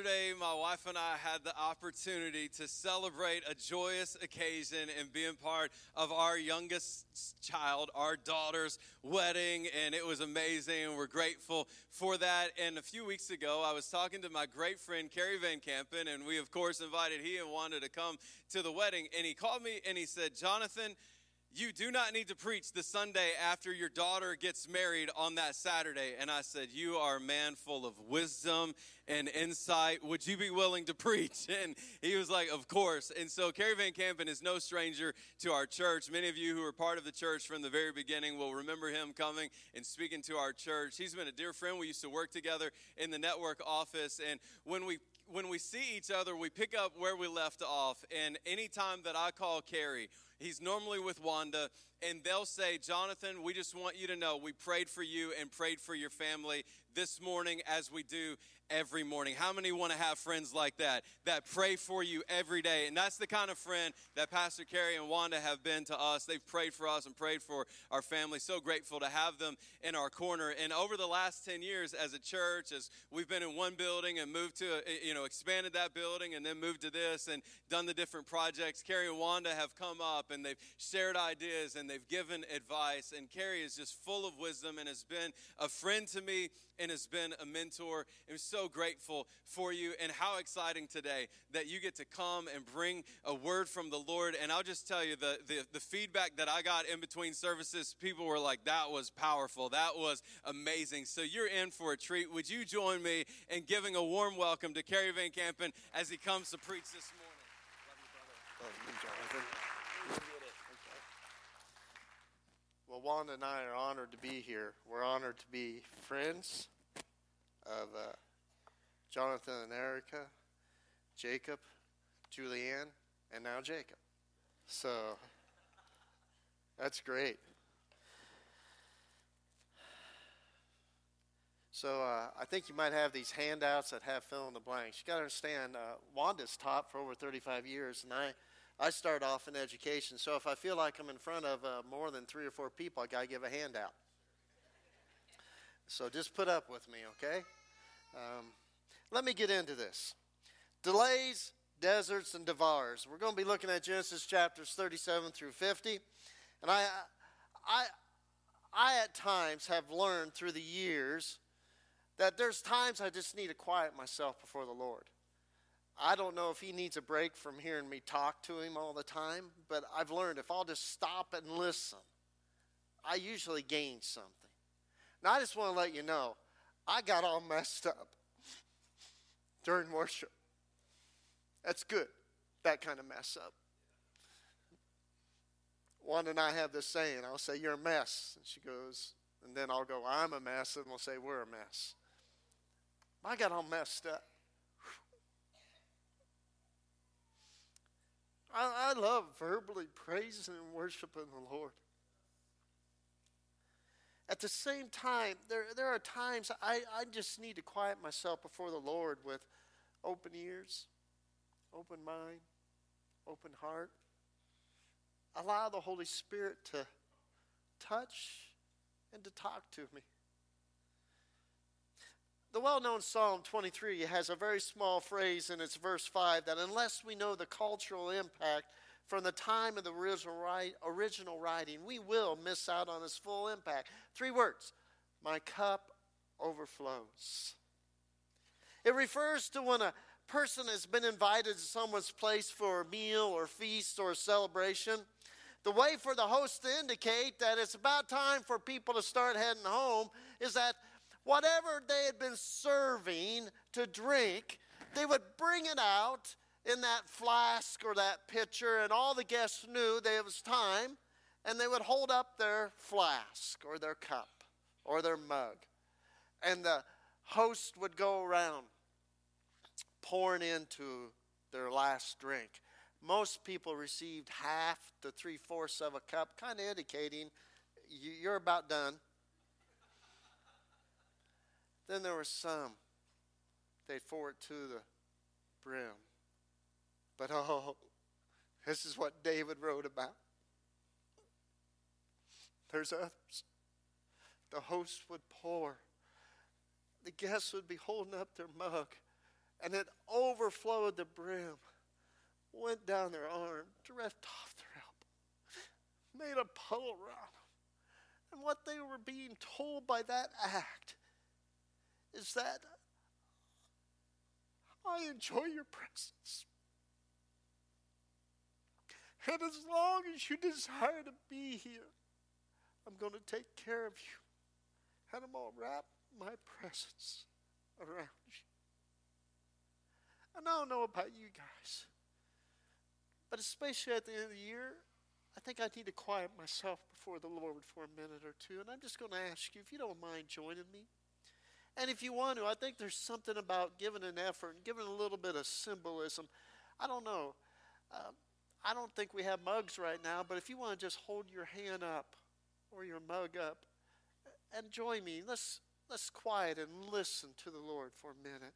Yesterday, my wife and I had the opportunity to celebrate a joyous occasion and being part of our youngest child, our daughter's wedding, and it was amazing, and we're grateful for that. And a few weeks ago, I was talking to my great friend, Cary Vankampen, and we, of course, invited he and Wanda to come to the wedding. And he called me and he said, Jonathan, you do not need to preach the Sunday after your daughter gets married on that Saturday. And I said, You are a man full of wisdom and insight. Would you be willing to preach? And he was like, Of course. And so Cary Vankampen is no stranger to our church. Many of you who are part of the church from the very beginning will remember him coming and speaking to our church. He's been a dear friend. We used to work together in the network office. And when we when we see each other, we pick up where we left off. And anytime that I call Cary, he's normally with Wanda, and they'll say, Jonathan, we just want you to know we prayed for you and prayed for your family this morning as we do every morning. How many want to have friends like that, that pray for you every day? And that's the kind of friend that Pastor Cary and Wanda have been to us. They've prayed for us and prayed for our family. So grateful to have them in our corner. And over the last 10 years as a church, as we've been in one building and moved to, eh, you know, expanded that building and then moved to this and done the different projects, Cary and Wanda have come up and they've shared ideas and they've given advice. And Cary is just full of wisdom and has been a friend to me and has been a mentor. I'm so grateful for you and how exciting today that you get to come and bring a word from the Lord. And I'll just tell you the, the, the feedback that I got in between services, people were like, that was powerful. That was amazing. So you're in for a treat. Would you join me in giving a warm welcome to Cary Vankampen as he comes to preach this morning? Love you, brother. Love you, Jonathan. Well, Wanda and I are honored to be here. We're honored to be friends of uh, Jonathan and Erica, Jacob, Julianne, and now Jacob. So that's great. So uh, I think you might have these handouts that have fill in the blanks. You got to understand, uh, Wanda's taught for over 35 years, and I I start off in education, so if I feel like I'm in front of uh, more than three or four people, I got to give a handout. So just put up with me, okay? Um, let me get into this. Delays, deserts, and davars. We're going to be looking at Genesis chapters 37 through 50. And I, I, I at times have learned through the years that there's times I just need to quiet myself before the Lord. I don't know if he needs a break from hearing me talk to him all the time, but I've learned if I'll just stop and listen, I usually gain something. Now, I just want to let you know, I got all messed up during worship. That's good, that kind of mess up. Wanda and I have this saying I'll say, You're a mess. And she goes, and then I'll go, I'm a mess. And we'll say, We're a mess. I got all messed up. I, I love verbally praising and worshiping the Lord. At the same time, there, there are times I, I just need to quiet myself before the Lord with open ears, open mind, open heart. Allow the Holy Spirit to touch and to talk to me. The well known Psalm 23 has a very small phrase in its verse 5 that unless we know the cultural impact from the time of the original writing, we will miss out on its full impact. Three words My cup overflows. It refers to when a person has been invited to someone's place for a meal or feast or celebration. The way for the host to indicate that it's about time for people to start heading home is that whatever they had been serving to drink, they would bring it out in that flask or that pitcher, and all the guests knew that it was time, and they would hold up their flask or their cup or their mug. And the host would go around pouring into their last drink. Most people received half to three fourths of a cup, kind of indicating you're about done. Then there were some, they'd pour it to the brim. But oh, this is what David wrote about. There's others. The host would pour. The guests would be holding up their mug, and it overflowed the brim, went down their arm, dripped off their elbow, made a puddle around them. And what they were being told by that act is that I enjoy your presence. And as long as you desire to be here, I'm going to take care of you. And I'm going to wrap my presence around you. And I don't know about you guys, but especially at the end of the year, I think I need to quiet myself before the Lord for a minute or two. And I'm just going to ask you if you don't mind joining me. And if you want to, I think there's something about giving an effort and giving a little bit of symbolism. I don't know. Uh, I don't think we have mugs right now, but if you want to just hold your hand up or your mug up and join me, let's, let's quiet and listen to the Lord for a minute.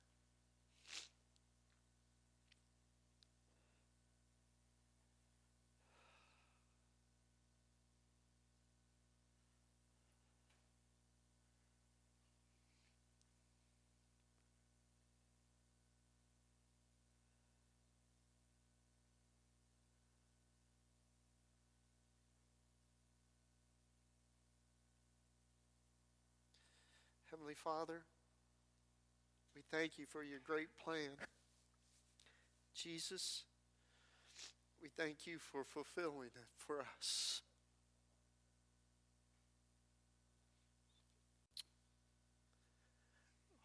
Heavenly Father, we thank you for your great plan. Jesus, we thank you for fulfilling it for us.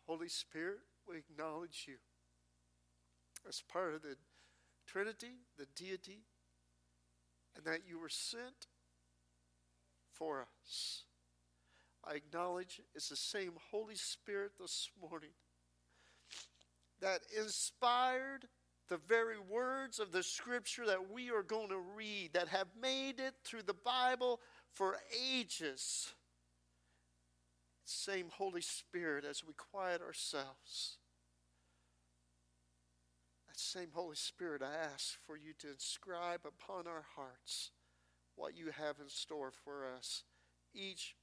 Holy Spirit, we acknowledge you as part of the Trinity, the deity, and that you were sent for us. I acknowledge it's the same Holy Spirit this morning that inspired the very words of the scripture that we are going to read, that have made it through the Bible for ages. Same Holy Spirit as we quiet ourselves. That same Holy Spirit, I ask for you to inscribe upon our hearts what you have in store for us, each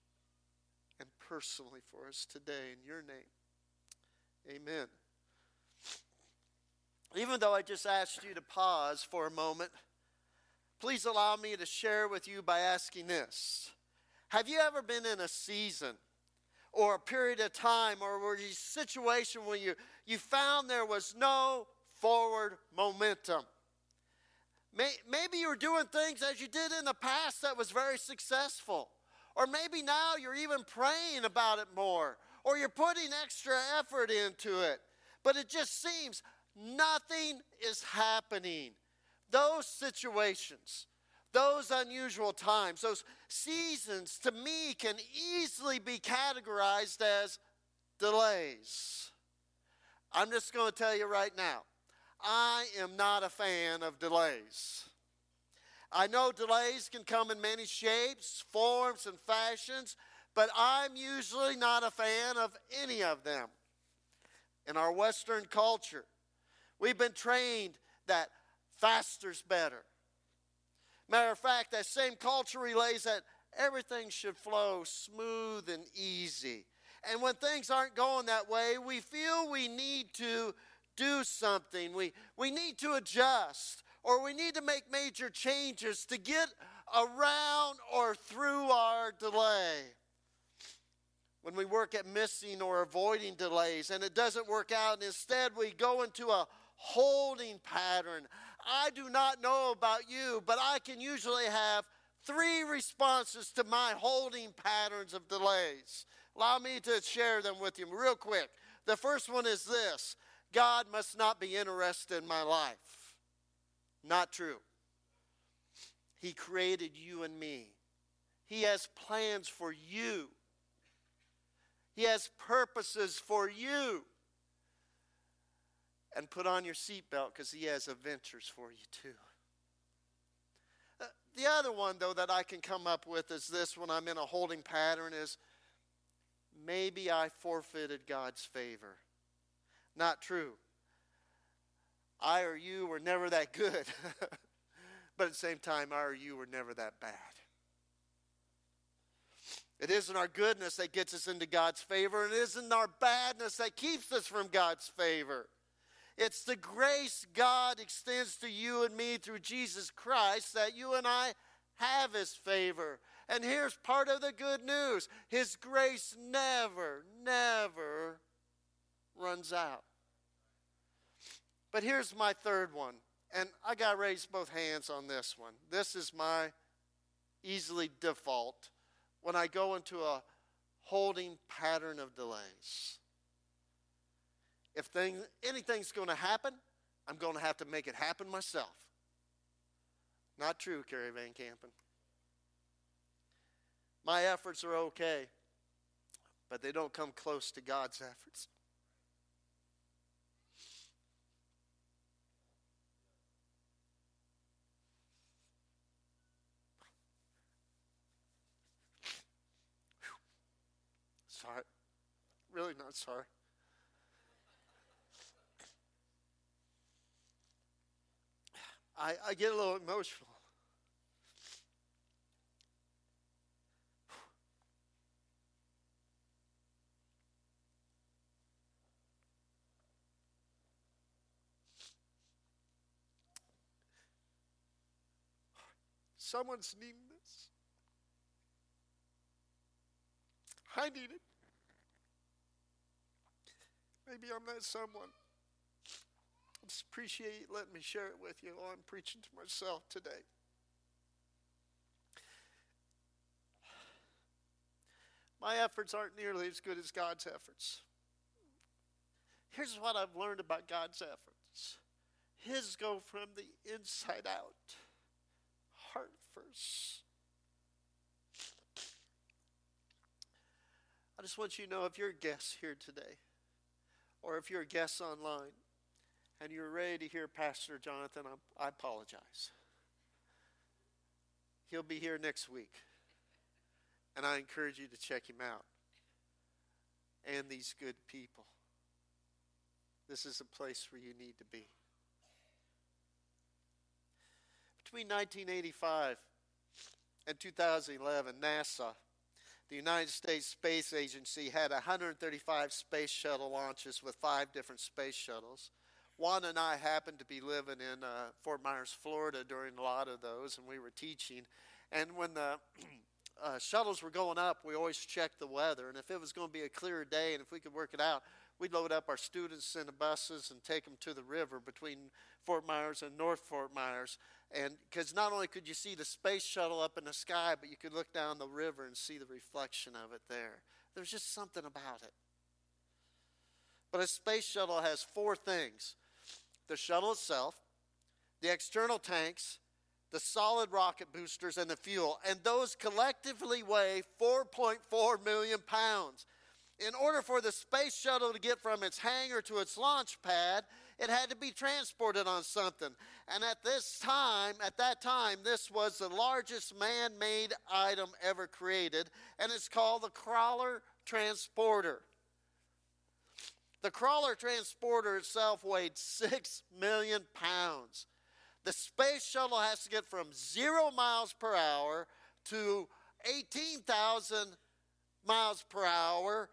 personally for us today in your name. Amen. Even though I just asked you to pause for a moment, please allow me to share with you by asking this Have you ever been in a season or a period of time or a situation where you, you found there was no forward momentum? Maybe you were doing things as you did in the past that was very successful. Or maybe now you're even praying about it more, or you're putting extra effort into it. But it just seems nothing is happening. Those situations, those unusual times, those seasons to me can easily be categorized as delays. I'm just going to tell you right now I am not a fan of delays. I know delays can come in many shapes, forms, and fashions, but I'm usually not a fan of any of them. In our Western culture, we've been trained that faster's better. Matter of fact, that same culture relays that everything should flow smooth and easy. And when things aren't going that way, we feel we need to do something. We, we need to adjust or we need to make major changes to get around or through our delay. When we work at missing or avoiding delays and it doesn't work out, and instead we go into a holding pattern. I do not know about you, but I can usually have three responses to my holding patterns of delays. Allow me to share them with you real quick. The first one is this God must not be interested in my life. Not true. He created you and me. He has plans for you. He has purposes for you. And put on your seatbelt because he has adventures for you too. Uh, the other one, though, that I can come up with is this when I'm in a holding pattern is maybe I forfeited God's favor. Not true. I or you were never that good. but at the same time, I or you were never that bad. It isn't our goodness that gets us into God's favor, and it isn't our badness that keeps us from God's favor. It's the grace God extends to you and me through Jesus Christ that you and I have His favor. And here's part of the good news His grace never, never runs out. But here's my third one. And I got to raise both hands on this one. This is my easily default when I go into a holding pattern of delays. If thing, anything's going to happen, I'm going to have to make it happen myself. Not true, Cary Vankampen. My efforts are okay, but they don't come close to God's efforts. Sorry. Really not sorry. I, I get a little emotional. Someone's needing this. I need it. Maybe I'm that someone. I just appreciate you letting me share it with you while I'm preaching to myself today. My efforts aren't nearly as good as God's efforts. Here's what I've learned about God's efforts His go from the inside out, heart first. I just want you to know if you're a guest here today, or if you're a guest online and you're ready to hear Pastor Jonathan, I, I apologize. He'll be here next week. And I encourage you to check him out and these good people. This is a place where you need to be. Between 1985 and 2011, NASA the United States Space Agency had 135 space shuttle launches with five different space shuttles. Juan and I happened to be living in uh, Fort Myers, Florida during a lot of those, and we were teaching. And when the uh, shuttles were going up, we always checked the weather. And if it was going to be a clear day and if we could work it out, we'd load up our students in the buses and take them to the river between Fort Myers and North Fort Myers. And because not only could you see the space shuttle up in the sky, but you could look down the river and see the reflection of it there. There's just something about it. But a space shuttle has four things the shuttle itself, the external tanks, the solid rocket boosters, and the fuel. And those collectively weigh 4.4 million pounds. In order for the space shuttle to get from its hangar to its launch pad, it had to be transported on something. And at this time, at that time, this was the largest man made item ever created, and it's called the crawler transporter. The crawler transporter itself weighed 6 million pounds. The space shuttle has to get from zero miles per hour to 18,000 miles per hour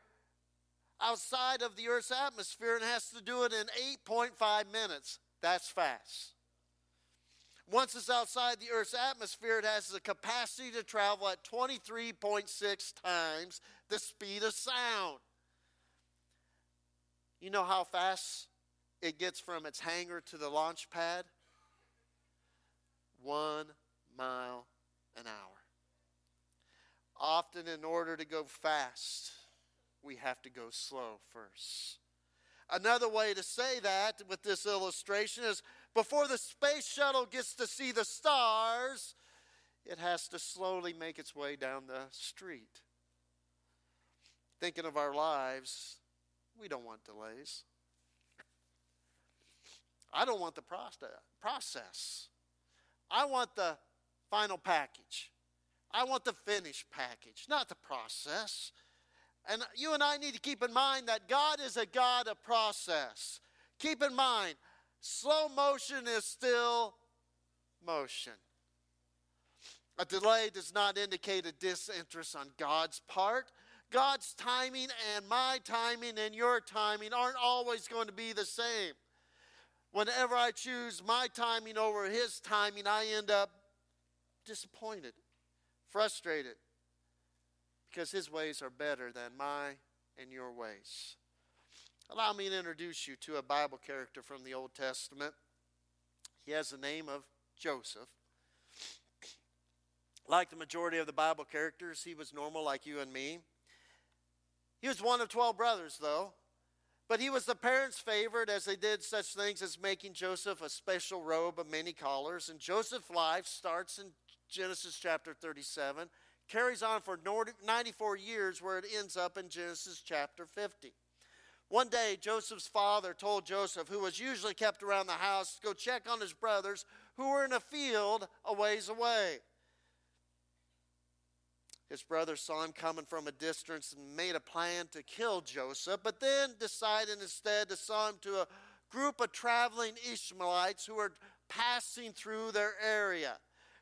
outside of the Earth's atmosphere and has to do it in 8.5 minutes. That's fast. Once it's outside the Earth's atmosphere, it has the capacity to travel at 23.6 times the speed of sound. You know how fast it gets from its hangar to the launch pad? One mile an hour. Often, in order to go fast, we have to go slow first. Another way to say that with this illustration is before the space shuttle gets to see the stars, it has to slowly make its way down the street. Thinking of our lives, we don't want delays. I don't want the process. I want the final package. I want the finished package, not the process. And you and I need to keep in mind that God is a God of process. Keep in mind, slow motion is still motion. A delay does not indicate a disinterest on God's part. God's timing and my timing and your timing aren't always going to be the same. Whenever I choose my timing over His timing, I end up disappointed, frustrated, because His ways are better than my and your ways. Allow me to introduce you to a Bible character from the Old Testament. He has the name of Joseph. Like the majority of the Bible characters, he was normal like you and me. He was one of 12 brothers, though. But he was the parents' favorite as they did such things as making Joseph a special robe of many colors. And Joseph's life starts in Genesis chapter 37, carries on for 94 years, where it ends up in Genesis chapter 50. One day, Joseph's father told Joseph, who was usually kept around the house, to go check on his brothers who were in a field a ways away. His brothers saw him coming from a distance and made a plan to kill Joseph, but then decided instead to sell him to a group of traveling Ishmaelites who were passing through their area.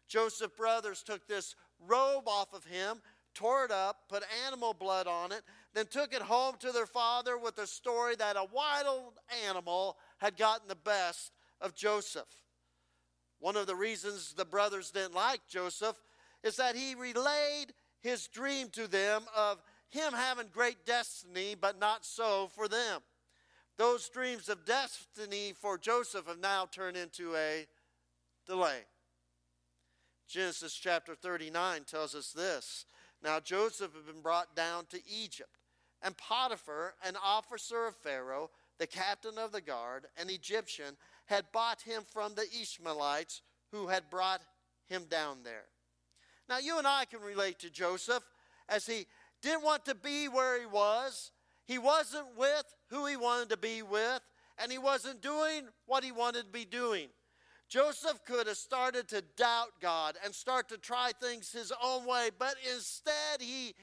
Joseph's brothers took this robe off of him, tore it up, put animal blood on it, then took it home to their father with the story that a wild animal had gotten the best of Joseph. One of the reasons the brothers didn't like Joseph is that he relayed his dream to them of him having great destiny, but not so for them. Those dreams of destiny for Joseph have now turned into a delay. Genesis chapter 39 tells us this. Now Joseph had been brought down to Egypt, and Potiphar, an officer of Pharaoh, the captain of the guard, an Egyptian, had bought him from the Ishmaelites who had brought him down there. Now, you and I can relate to Joseph as he didn't want to be where he was. He wasn't with who he wanted to be with, and he wasn't doing what he wanted to be doing. Joseph could have started to doubt God and start to try things his own way, but instead he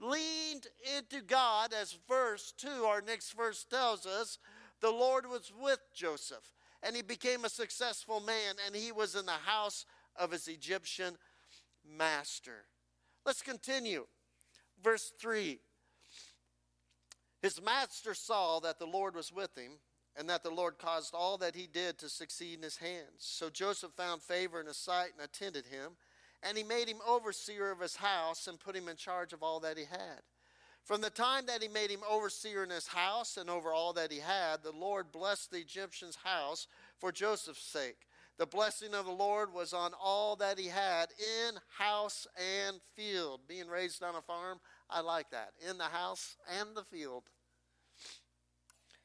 leaned into God, as verse 2, our next verse tells us. The Lord was with Joseph, and he became a successful man, and he was in the house of his Egyptian master. Let's continue. Verse 3 His master saw that the Lord was with him, and that the Lord caused all that he did to succeed in his hands. So Joseph found favor in his sight and attended him, and he made him overseer of his house and put him in charge of all that he had. From the time that he made him overseer in his house and over all that he had, the Lord blessed the Egyptian's house for Joseph's sake. The blessing of the Lord was on all that he had in house and field. Being raised on a farm, I like that. In the house and the field.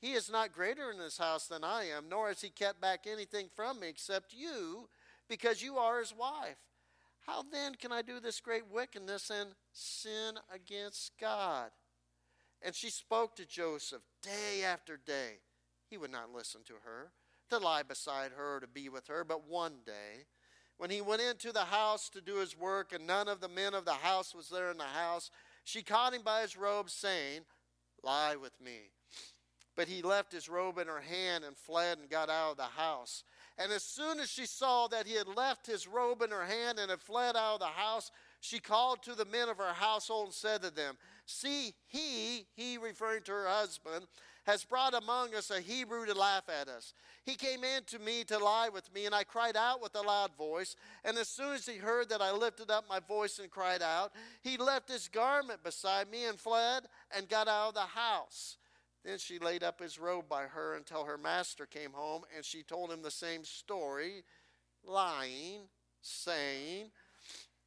He is not greater in this house than I am, nor has he kept back anything from me except you, because you are his wife. How then can I do this great wickedness and sin against God? And she spoke to Joseph day after day. He would not listen to her to lie beside her, to be with her. But one day, when he went into the house to do his work, and none of the men of the house was there in the house, she caught him by his robe, saying, Lie with me. But he left his robe in her hand and fled and got out of the house. And as soon as she saw that he had left his robe in her hand and had fled out of the house, she called to the men of her household and said to them, See, he, he referring to her husband, has brought among us a Hebrew to laugh at us. He came in to me to lie with me, and I cried out with a loud voice. And as soon as he heard that I lifted up my voice and cried out, he left his garment beside me and fled and got out of the house. Then she laid up his robe by her until her master came home, and she told him the same story, lying saying,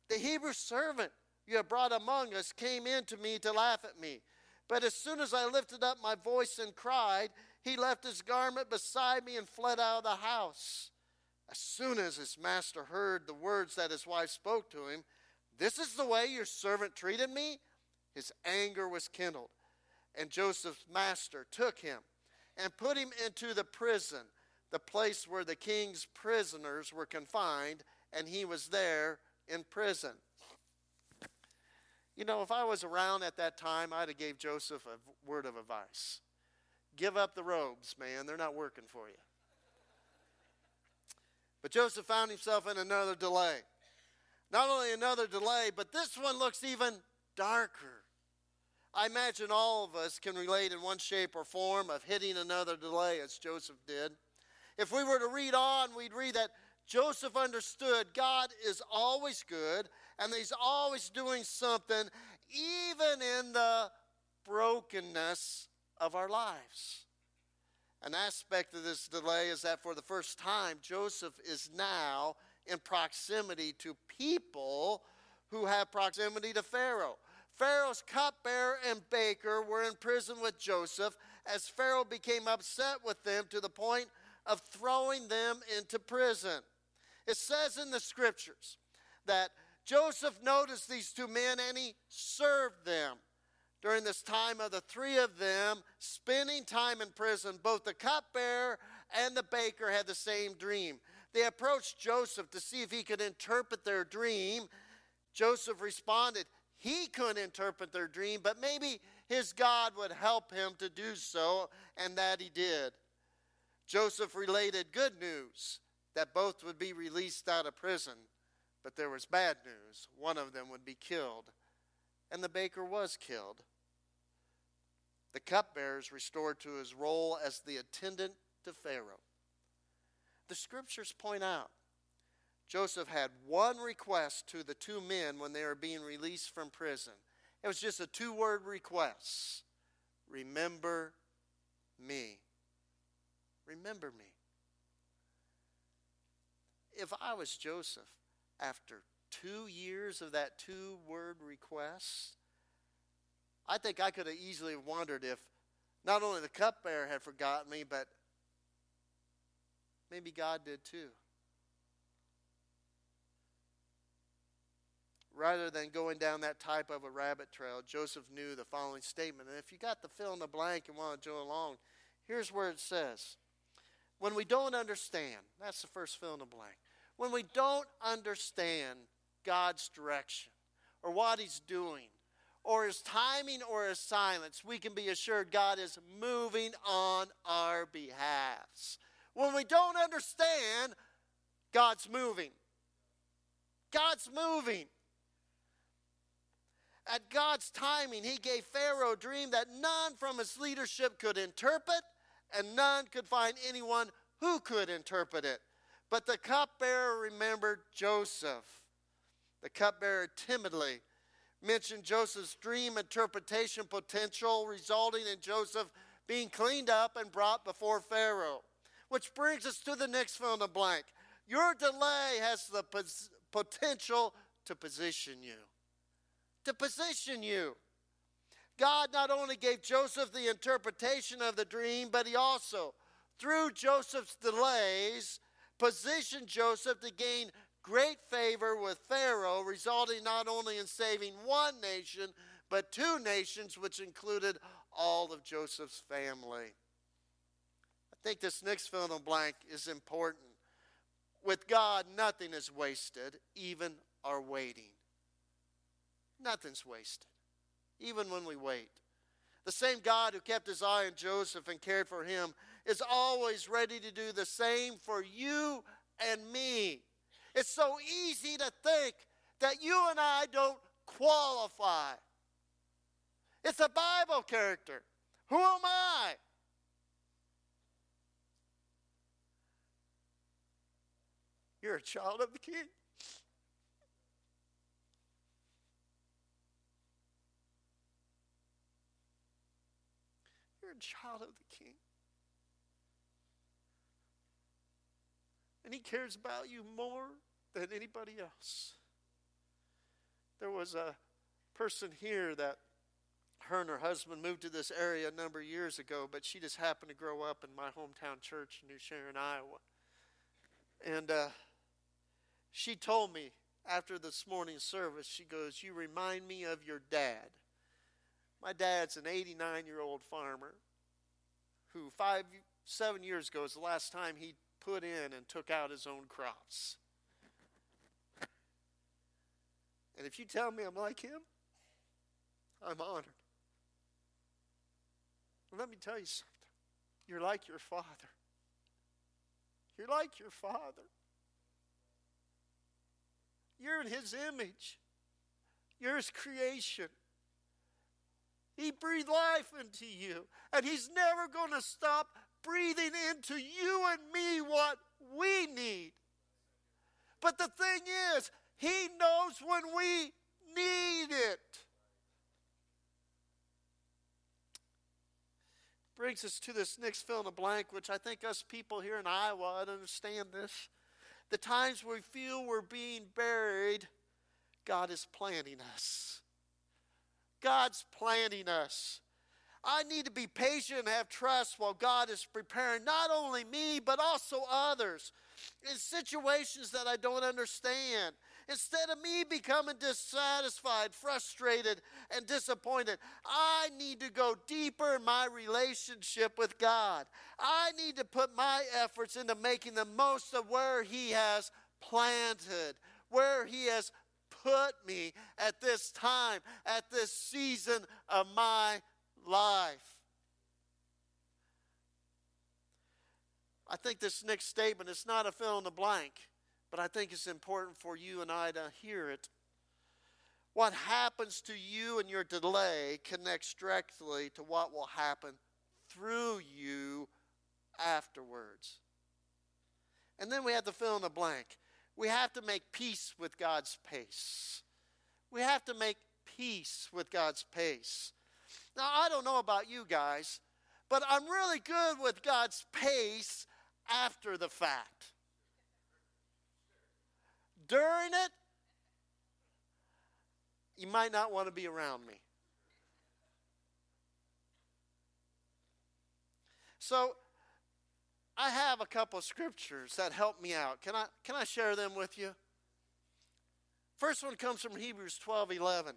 The Hebrew servant you have brought among us came in to me to laugh at me. But as soon as I lifted up my voice and cried, he left his garment beside me and fled out of the house. As soon as his master heard the words that his wife spoke to him, This is the way your servant treated me, his anger was kindled. And Joseph's master took him and put him into the prison, the place where the king's prisoners were confined, and he was there in prison. You know, if I was around at that time, I'd have gave Joseph a word of advice. Give up the robes, man. They're not working for you. But Joseph found himself in another delay. Not only another delay, but this one looks even darker. I imagine all of us can relate in one shape or form of hitting another delay as Joseph did. If we were to read on, we'd read that Joseph understood God is always good and he's always doing something, even in the brokenness of our lives. An aspect of this delay is that for the first time, Joseph is now in proximity to people who have proximity to Pharaoh. Pharaoh's cupbearer and baker were in prison with Joseph as Pharaoh became upset with them to the point of throwing them into prison. It says in the scriptures that Joseph noticed these two men and he served them. During this time of the three of them spending time in prison, both the cupbearer and the baker had the same dream. They approached Joseph to see if he could interpret their dream. Joseph responded, he couldn't interpret their dream, but maybe his God would help him to do so, and that he did. Joseph related good news that both would be released out of prison, but there was bad news. One of them would be killed, and the baker was killed. The cupbearer is restored to his role as the attendant to Pharaoh. The scriptures point out Joseph had one request to the two men when they were being released from prison. It was just a two word request Remember me. Remember me. If I was Joseph, after two years of that two word request, I think I could have easily wondered if not only the cupbearer had forgotten me, but maybe God did too. Rather than going down that type of a rabbit trail, Joseph knew the following statement. And if you got the fill in the blank and want to go along, here's where it says When we don't understand, that's the first fill in the blank. When we don't understand God's direction or what He's doing, or his timing or his silence, we can be assured God is moving on our behalves. When we don't understand, God's moving. God's moving. At God's timing, he gave Pharaoh a dream that none from his leadership could interpret, and none could find anyone who could interpret it. But the cupbearer remembered Joseph. The cupbearer timidly mentioned Joseph's dream interpretation potential, resulting in Joseph being cleaned up and brought before Pharaoh. Which brings us to the next fill in the blank. Your delay has the potential to position you. To position you. God not only gave Joseph the interpretation of the dream, but he also, through Joseph's delays, positioned Joseph to gain great favor with Pharaoh, resulting not only in saving one nation, but two nations, which included all of Joseph's family. I think this next fill in the blank is important. With God, nothing is wasted, even our waiting. Nothing's wasted, even when we wait. The same God who kept his eye on Joseph and cared for him is always ready to do the same for you and me. It's so easy to think that you and I don't qualify. It's a Bible character. Who am I? You're a child of the king. Child of the king. And he cares about you more than anybody else. There was a person here that her and her husband moved to this area a number of years ago, but she just happened to grow up in my hometown church in New Sharon, Iowa. And uh, she told me after this morning's service, she goes, You remind me of your dad. My dad's an 89 year old farmer who, five, seven years ago, is the last time he put in and took out his own crops. And if you tell me I'm like him, I'm honored. Let me tell you something. You're like your father. You're like your father. You're in his image. You're his creation. He breathed life into you, and he's never going to stop breathing into you and me what we need. But the thing is, he knows when we need it. Brings us to this next fill in the blank, which I think us people here in Iowa understand this. The times we feel we're being buried, God is planting us. God's planning us. I need to be patient and have trust while God is preparing not only me, but also others in situations that I don't understand. Instead of me becoming dissatisfied, frustrated, and disappointed, I need to go deeper in my relationship with God. I need to put my efforts into making the most of where He has planted, where He has put me at this time, at this season of my life. I think this next statement is not a fill in the blank, but I think it's important for you and I to hear it. What happens to you and your delay connects directly to what will happen through you afterwards. And then we have to fill in the blank. We have to make peace with God's pace. We have to make peace with God's pace. Now, I don't know about you guys, but I'm really good with God's pace after the fact. During it, you might not want to be around me. So, I have a couple of scriptures that help me out. Can I, can I share them with you? First one comes from Hebrews 12 11.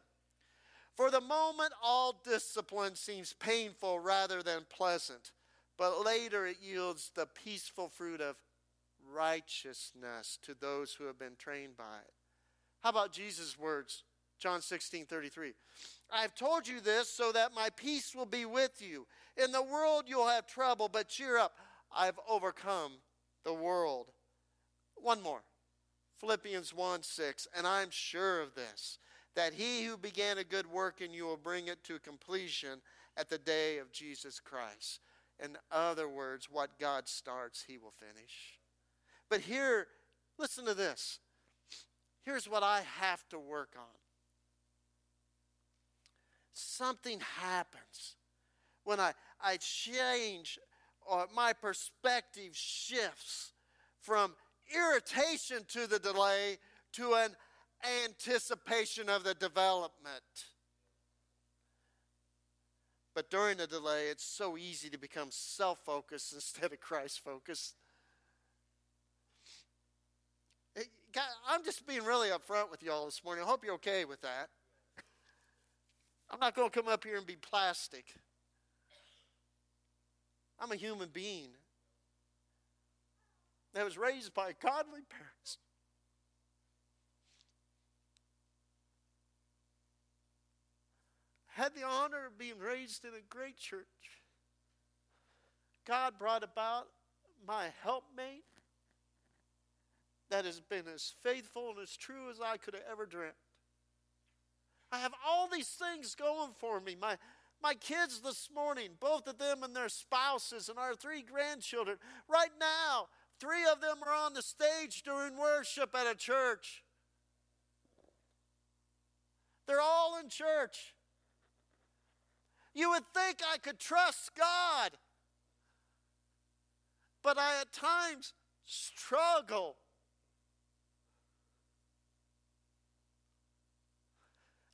For the moment, all discipline seems painful rather than pleasant, but later it yields the peaceful fruit of righteousness to those who have been trained by it. How about Jesus' words? John 16 33. I have told you this so that my peace will be with you. In the world you'll have trouble, but cheer up. I've overcome the world. One more. Philippians 1 6. And I'm sure of this that he who began a good work in you will bring it to completion at the day of Jesus Christ. In other words, what God starts, he will finish. But here, listen to this. Here's what I have to work on. Something happens when I, I change or my perspective shifts from irritation to the delay to an anticipation of the development. But during the delay, it's so easy to become self focused instead of Christ focused. I'm just being really upfront with you all this morning. I hope you're okay with that. I'm not going to come up here and be plastic. I'm a human being that was raised by godly parents. had the honor of being raised in a great church. God brought about my helpmate that has been as faithful and as true as I could have ever dreamt. I have all these things going for me. My, my kids this morning, both of them and their spouses, and our three grandchildren. Right now, three of them are on the stage during worship at a church. They're all in church. You would think I could trust God. But I at times struggle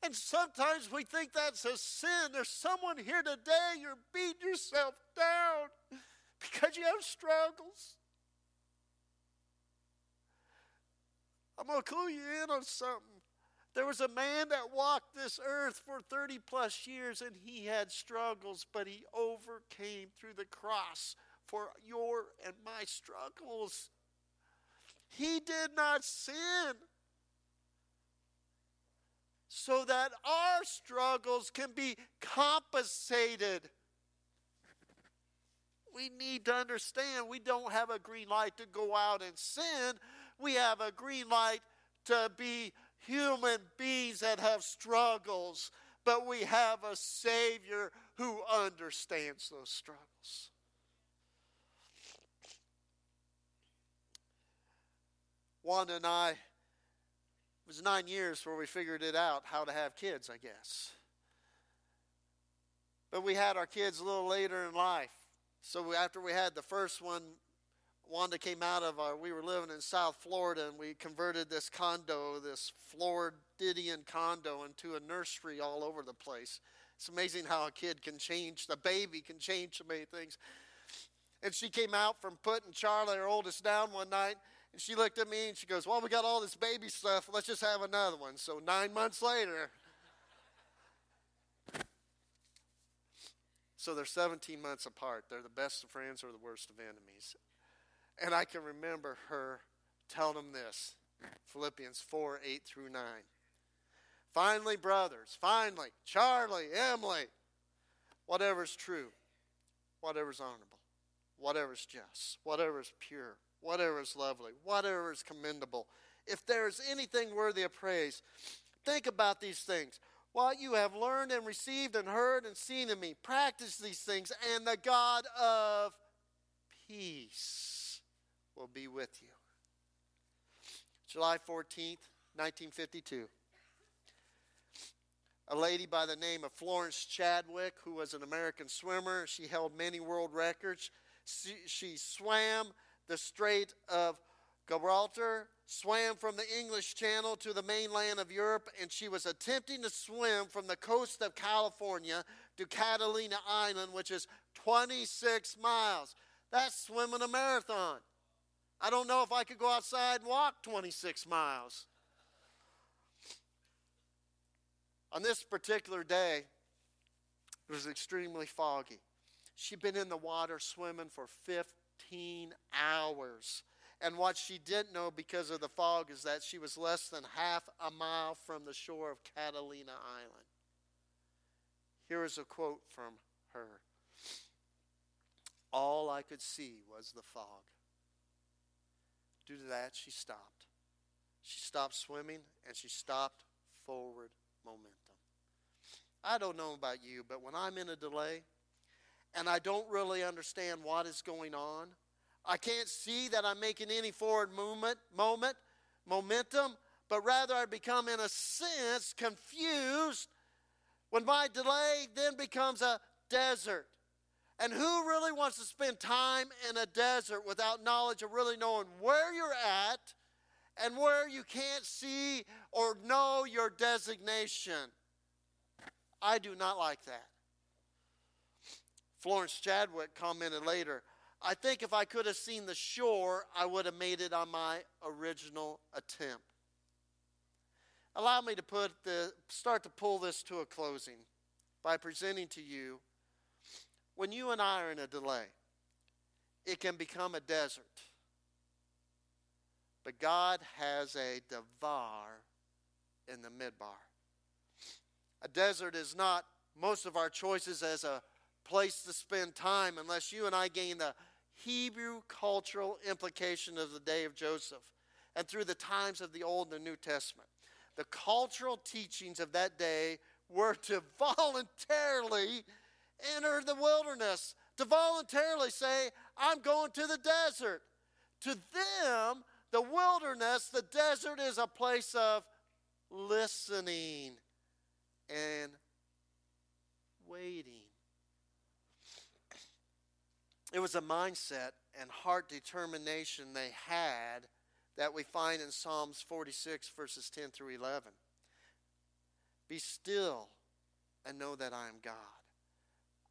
And sometimes we think that's a sin. There's someone here today, you're beating yourself down because you have struggles. I'm going to clue you in on something. There was a man that walked this earth for 30 plus years and he had struggles, but he overcame through the cross for your and my struggles. He did not sin so that our struggles can be compensated. We need to understand we don't have a green light to go out and sin. We have a green light to be human beings that have struggles, but we have a Savior who understands those struggles. Wanda and I, was nine years before we figured it out how to have kids, I guess. But we had our kids a little later in life. So after we had the first one, Wanda came out of our, we were living in South Florida and we converted this condo, this Floridian condo, into a nursery all over the place. It's amazing how a kid can change, the baby can change so many things. And she came out from putting Charlie, our oldest, down one night and she looked at me and she goes, Well, we got all this baby stuff. Let's just have another one. So nine months later, so they're 17 months apart. They're the best of friends or the worst of enemies. And I can remember her telling them this Philippians 4 8 through 9. Finally, brothers, finally, Charlie, Emily, whatever's true, whatever's honorable, whatever's just, whatever's pure whatever is lovely, whatever is commendable, if there is anything worthy of praise, think about these things. What you have learned and received and heard and seen in me, practice these things, and the God of peace will be with you. July 14th, 1952. A lady by the name of Florence Chadwick, who was an American swimmer, she held many world records. She, she swam the Strait of Gibraltar, swam from the English Channel to the mainland of Europe, and she was attempting to swim from the coast of California to Catalina Island, which is 26 miles. That's swimming a marathon. I don't know if I could go outside and walk 26 miles. On this particular day, it was extremely foggy. She'd been in the water swimming for 50 15 hours. And what she didn't know because of the fog is that she was less than half a mile from the shore of Catalina Island. Here is a quote from her All I could see was the fog. Due to that, she stopped. She stopped swimming and she stopped forward momentum. I don't know about you, but when I'm in a delay, and I don't really understand what is going on. I can't see that I'm making any forward movement, moment, momentum, but rather I become, in a sense, confused when my delay then becomes a desert. And who really wants to spend time in a desert without knowledge of really knowing where you're at and where you can't see or know your designation? I do not like that. Florence Chadwick commented later, I think if I could have seen the shore, I would have made it on my original attempt. Allow me to put the start to pull this to a closing by presenting to you when you and I are in a delay, it can become a desert. But God has a davar in the midbar. A desert is not most of our choices as a place to spend time unless you and I gain the Hebrew cultural implication of the day of Joseph and through the times of the Old and the New Testament. The cultural teachings of that day were to voluntarily enter the wilderness, to voluntarily say, I'm going to the desert. To them, the wilderness, the desert is a place of listening and waiting. It was a mindset and heart determination they had that we find in Psalms 46, verses 10 through 11. Be still and know that I am God.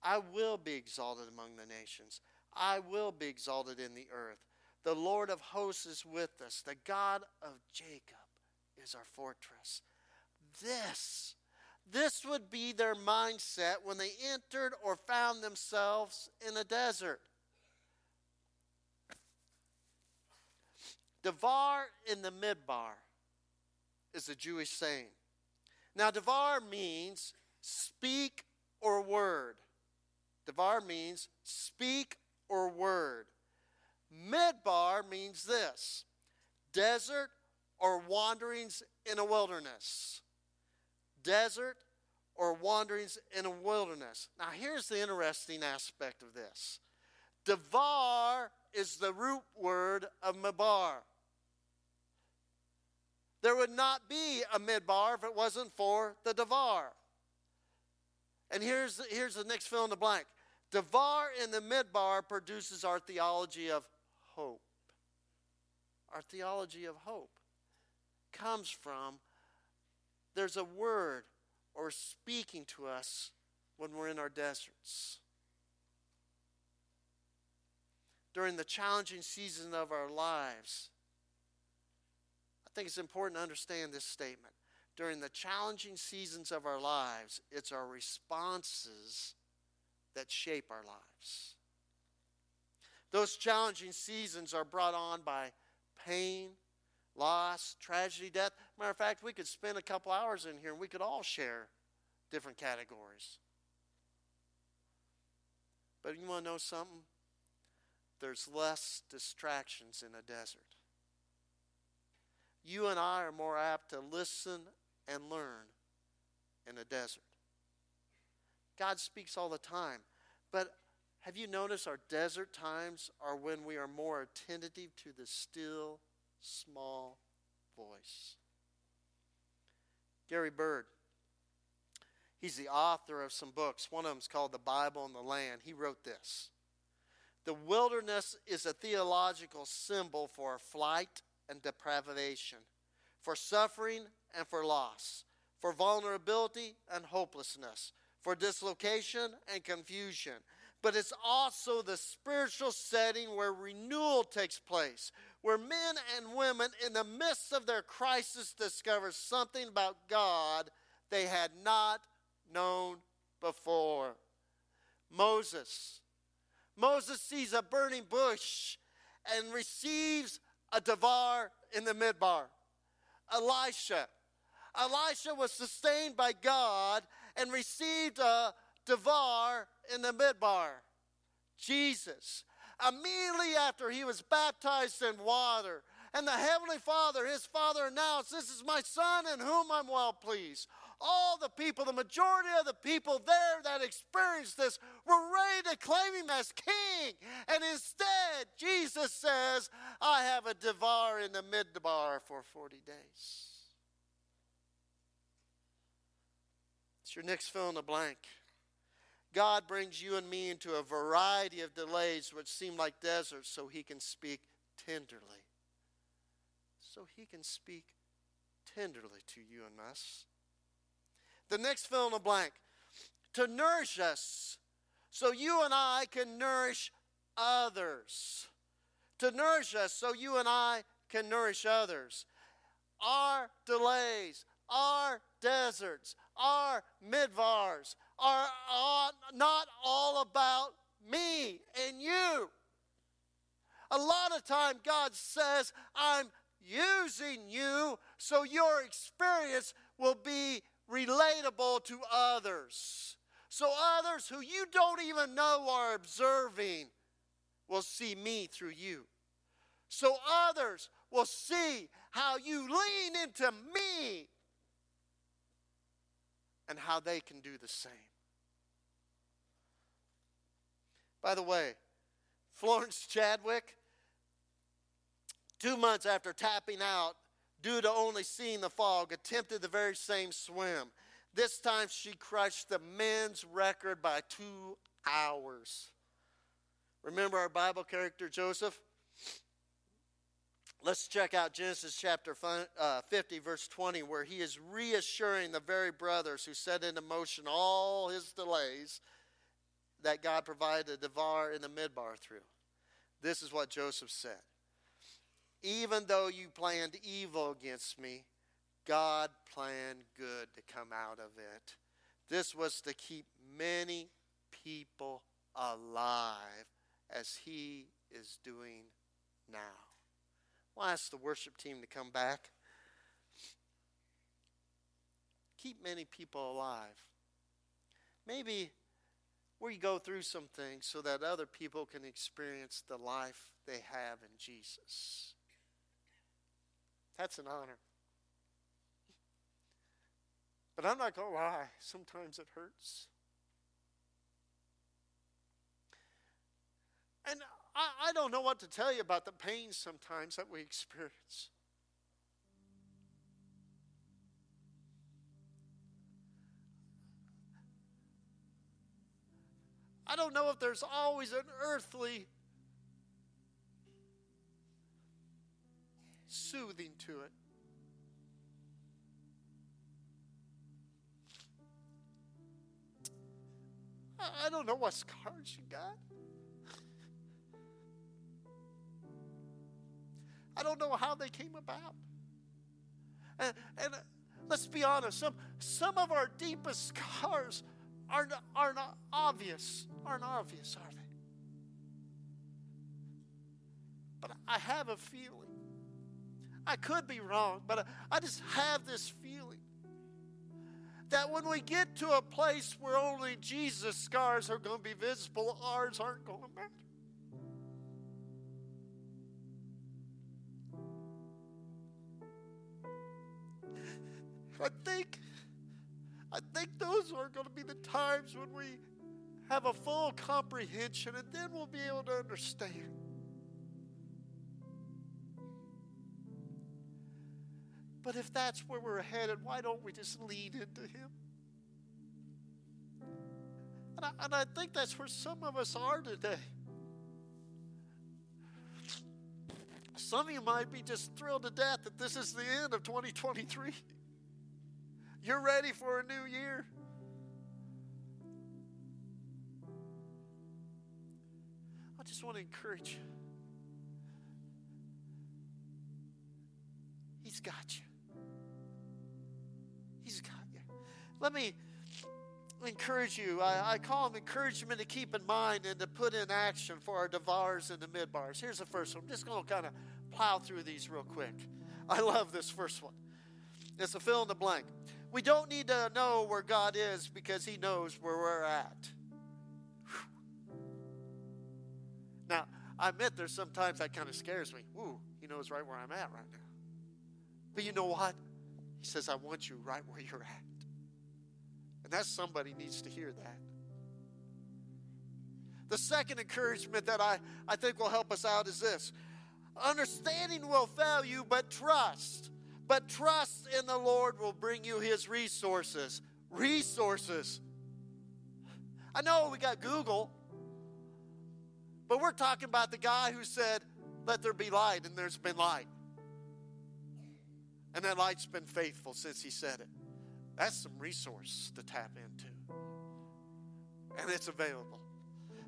I will be exalted among the nations. I will be exalted in the earth. The Lord of hosts is with us. The God of Jacob is our fortress. This, this would be their mindset when they entered or found themselves in a desert. Davar in the Midbar is a Jewish saying. Now, Davar means speak or word. Davar means speak or word. Midbar means this desert or wanderings in a wilderness. Desert or wanderings in a wilderness. Now, here's the interesting aspect of this Davar is the root word of Midbar. There would not be a Midbar if it wasn't for the Davar. And here's, here's the next fill in the blank. Davar in the Midbar produces our theology of hope. Our theology of hope comes from there's a word or speaking to us when we're in our deserts. During the challenging season of our lives, think it's important to understand this statement. During the challenging seasons of our lives, it's our responses that shape our lives. Those challenging seasons are brought on by pain, loss, tragedy, death. Matter of fact, we could spend a couple hours in here and we could all share different categories. But you want to know something? There's less distractions in a desert. You and I are more apt to listen and learn in a desert. God speaks all the time, but have you noticed our desert times are when we are more attentive to the still, small voice? Gary Burge, he's the author of some books. One of them is called The Bible and the Land. He wrote this The wilderness is a theological symbol for flight and deprivation, for suffering and for loss, for vulnerability and hopelessness, for dislocation and confusion but it's also the spiritual setting where renewal takes place, where men and women, in the midst of their crisis, discover something about God they had not known before. Moses. Moses sees a burning bush and receives a davar in the midbar. Elisha. Elisha was sustained by God and received a davar in the midbar. Jesus. Immediately after he was baptized in water, and the Heavenly Father, his Father, announced, This is my Son in whom I'm well pleased. All the people, the majority of the people there that experienced this, were ready to claim him as king. And instead, Jesus says, I have a davar in the midbar for 40 days. It's your next fill in the blank. God brings you and me into a variety of delays which seem like deserts so he can speak tenderly. So he can speak tenderly to you and us. The next fill in the blank to nourish us so you and I can nourish others. To nourish us so you and I can nourish others. Our delays, our deserts, our midvars, are not all about me and you. A lot of time God says, I'm using you so your experience will be relatable to others. So others who you don't even know are observing will see me through you. So others will see how you lean into me and how they can do the same. By the way, Florence Chadwick, two months after tapping out due to only seeing the fog, attempted the very same swim. This time she crushed the men's record by two hours. Remember our Bible character Joseph? Let's check out Genesis chapter uh, 50, verse 20, where he is reassuring the very brothers who set into motion all his delays that God provided the Davar in the Midbar through. This is what Joseph said Even though you planned evil against me, God planned good to come out of it. This was to keep many people alive as he is doing now. We'll ask the worship team to come back. Keep many people alive. Maybe we go through some things so that other people can experience the life they have in Jesus. That's an honor. But I'm not going to lie, sometimes it hurts. And I, I don't know what to tell you about the pain sometimes that we experience. I don't know if there's always an earthly soothing to it. I don't know what scars you got. I don't know how they came about. And, and uh, let's be honest, some, some of our deepest scars are not, are not obvious, aren't obvious, are they? But I have a feeling. I could be wrong, but I just have this feeling that when we get to a place where only Jesus' scars are going to be visible, ours aren't going to matter. I think, I think those are going to be the times when we have a full comprehension, and then we'll be able to understand. But if that's where we're headed, why don't we just lean into Him? And I, and I think that's where some of us are today. Some of you might be just thrilled to death that this is the end of 2023. You're ready for a new year. I just want to encourage you. He's got you. He's got you. Let me encourage you. I, I, call them encouragement to keep in mind and to put in action for our davars and the midbars. Here's the first one. I'm just going to kind of plow through these real quick. I love this first one. It's a fill in the blank. We don't need to know where God is because He knows where we're at. Now, I admit there's sometimes that kind of scares me. Ooh, He knows right where I'm at right now. But you know what? He says, I want you right where you're at. And that somebody needs to hear that. The second encouragement that I, I think will help us out is this understanding will fail you, but trust but trust in the Lord will bring you his resources. Resources. I know we got Google, but we're talking about the guy who said, Let there be light, and there's been light. And that light's been faithful since he said it. That's some resource to tap into. And it's available.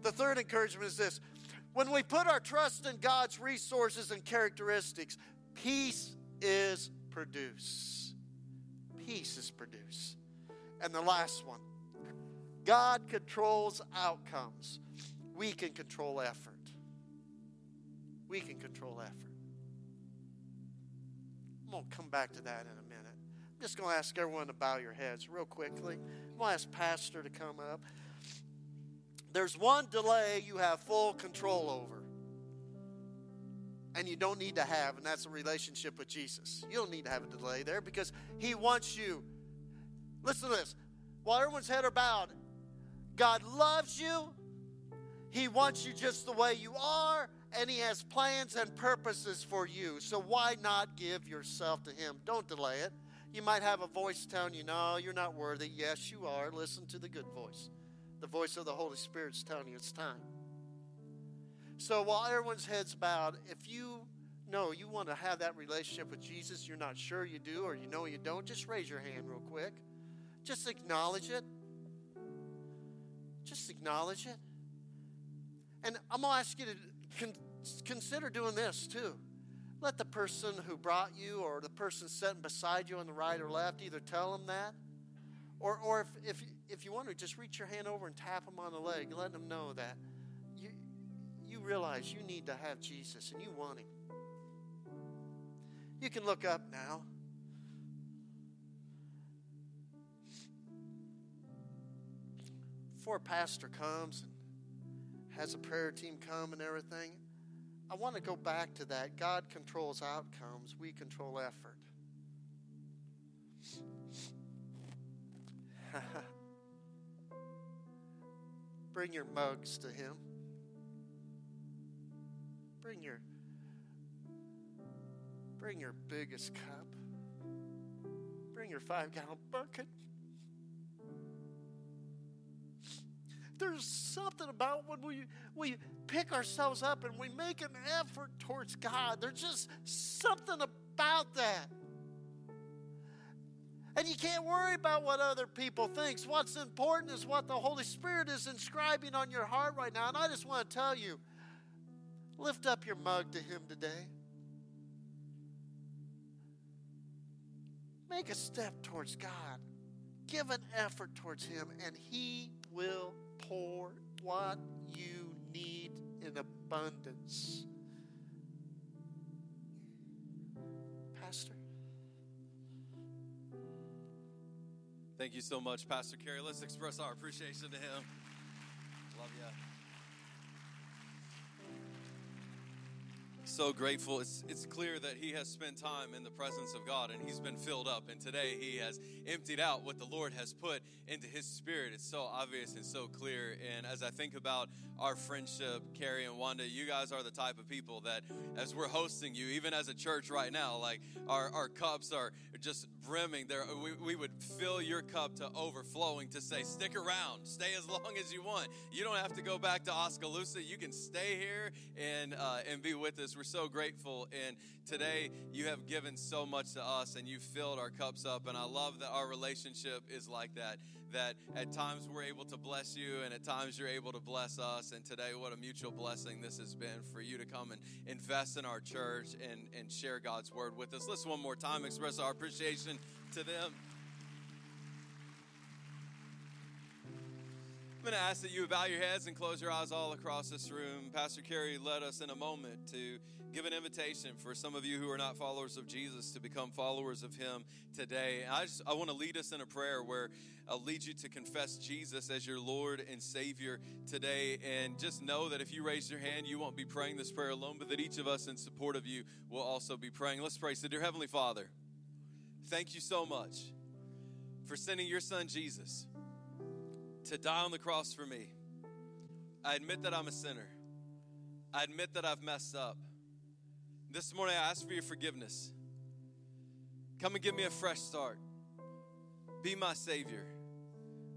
The third encouragement is this when we put our trust in God's resources and characteristics, peace is produce. Peace is produced. And the last one God controls outcomes. We can control effort. We can control effort. I'm going to come back to that in a minute. I'm just going to ask everyone to bow your heads real quickly. I'm going to ask Pastor to come up. There's one delay you have full control over and you don't need to have, and that's a relationship with Jesus. You don't need to have a delay there because He wants you. Listen to this. While everyone's head are bowed, God loves you. He wants you just the way you are, and He has plans and purposes for you. So why not give yourself to Him? Don't delay it. You might have a voice telling you, no, you're not worthy. Yes, you are. Listen to the good voice. The voice of the Holy Spirit's telling you it's time. So while everyone's heads bowed, if you know you want to have that relationship with Jesus, you're not sure you do or you know you don't, just raise your hand real quick. Just acknowledge it. Just acknowledge it. And I'm going to ask you to con- consider doing this too. Let the person who brought you or the person sitting beside you on the right or left either tell them that or, or if, if, if you want to, just reach your hand over and tap them on the leg, let them know that realize you need to have Jesus and you want Him. You can look up now. Before a pastor comes and has a prayer team come and everything, I want to go back to that. God controls outcomes, we control effort. Bring your mugs to Him. Bring your bring your biggest cup. Bring your five gallon bucket. There's something about when we we pick ourselves up and we make an effort towards God. There's just something about that. And you can't worry about what other people think. What's important is what the Holy Spirit is inscribing on your heart right now. And I just want to tell you lift up your mug to Him today. Make a step towards God. Give an effort towards Him, and He will pour what you need in abundance. Pastor? Thank you so much, Pastor Cary. Let's express our appreciation to him. Love you. So grateful. It's, it's clear that he has spent time in the presence of God and he's been filled up. And today he has emptied out what the Lord has put into his spirit. It's so obvious and so clear. And as I think about our friendship, Cary and Wanda, you guys are the type of people that, as we're hosting you, even as a church right now, like our, our cups are just brimming. There, we, we would fill your cup to overflowing to say, stick around, stay as long as you want. You don't have to go back to Oskaloosa. You can stay here and uh, and be with us. We're so grateful. And today you have given so much to us, and you filled our cups up. And I love that our relationship is like that. That at times we're able to bless you, and at times you're able to bless us. And today, what a mutual blessing this has been for you to come and invest in our church and, and share God's word with us. Let's one more time express our appreciation to them. I'm going to ask that you bow your heads and close your eyes all across this room. Pastor Cary led us in a moment to give an invitation for some of you who are not followers of Jesus to become followers of Him today. I just I want to lead us in a prayer where I'll lead you to confess Jesus as your Lord and Savior today. And just know that if you raise your hand, you won't be praying this prayer alone, but that each of us in support of you will also be praying. Let's pray. So, dear Heavenly Father, thank you so much for sending your Son Jesus to die on the cross for me. I admit that I'm a sinner. I admit that I've messed up. This morning I ask for your forgiveness. Come and give me a fresh start. Be my Savior.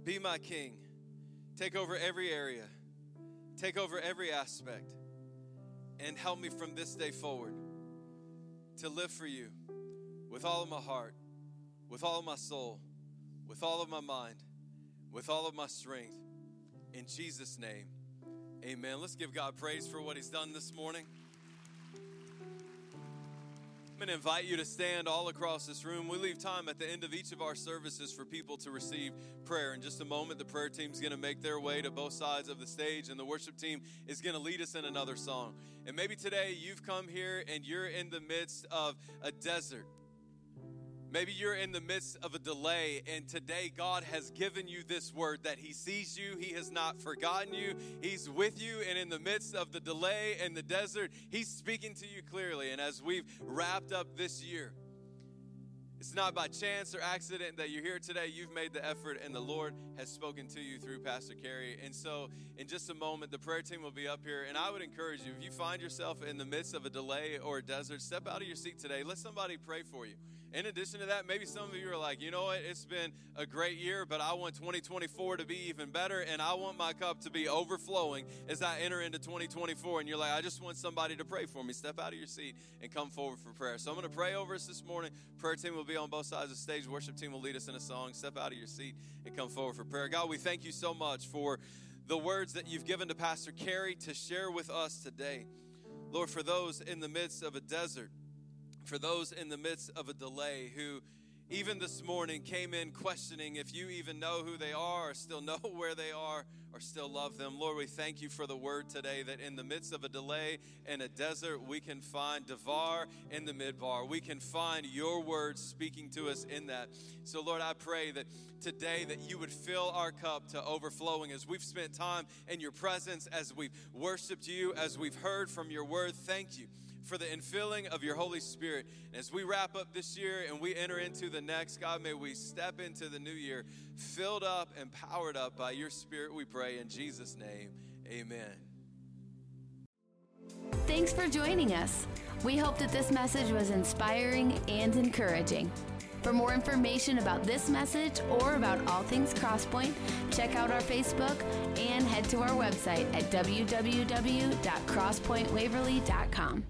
Be my King. Take over every area. Take over every aspect. And help me from this day forward to live for you with all of my heart, with all of my soul, with all of my mind with all of my strength. In Jesus' name, amen. Let's give God praise for what He's done this morning. I'm going to invite you to stand all across this room. We leave time at the end of each of our services for people to receive prayer. In just a moment, the prayer team is going to make their way to both sides of the stage, and the worship team is going to lead us in another song. And maybe today you've come here and you're in the midst of a desert. Maybe you're in the midst of a delay, and today God has given you this word that He sees you, He has not forgotten you, He's with you, and in the midst of the delay and the desert, He's speaking to you clearly. And as we've wrapped up this year, it's not by chance or accident that you're here today. You've made the effort, and the Lord has spoken to you through Pastor Cary. And so, in just a moment, the prayer team will be up here. And I would encourage you, if you find yourself in the midst of a delay or a desert, step out of your seat today. Let somebody pray for you In addition to that, maybe some of you are like, you know what, it's been a great year, but I want 2024 to be even better, and I want my cup to be overflowing as I enter into 2024. And you're like, I just want somebody to pray for me. Step out of your seat and come forward for prayer. So I'm going to pray over us this morning. Prayer team will be on both sides of the stage. Worship team will lead us in a song. Step out of your seat and come forward for prayer. God, we thank you so much for the words that you've given to Pastor Cary to share with us today. Lord, for those in the midst of a desert, for those in the midst of a delay who even this morning came in questioning if you even know who they are or still know where they are or still love them. Lord, we thank you for the word today that in the midst of a delay and a desert, we can find Davar in the midbar. We can find your words speaking to us in that. So, Lord, I pray that today that you would fill our cup to overflowing as we've spent time in your presence, as we've worshiped you, as we've heard from your word. Thank you for the infilling of your Holy Spirit. And as we wrap up this year and we enter into the next, God, may we step into the new year filled up and powered up by your Spirit, we pray. In Jesus' name, amen. Thanks for joining us. We hope that this message was inspiring and encouraging. For more information about this message or about all things Crosspoint, check out our Facebook and head to our website at www.crosspointwaverly.com.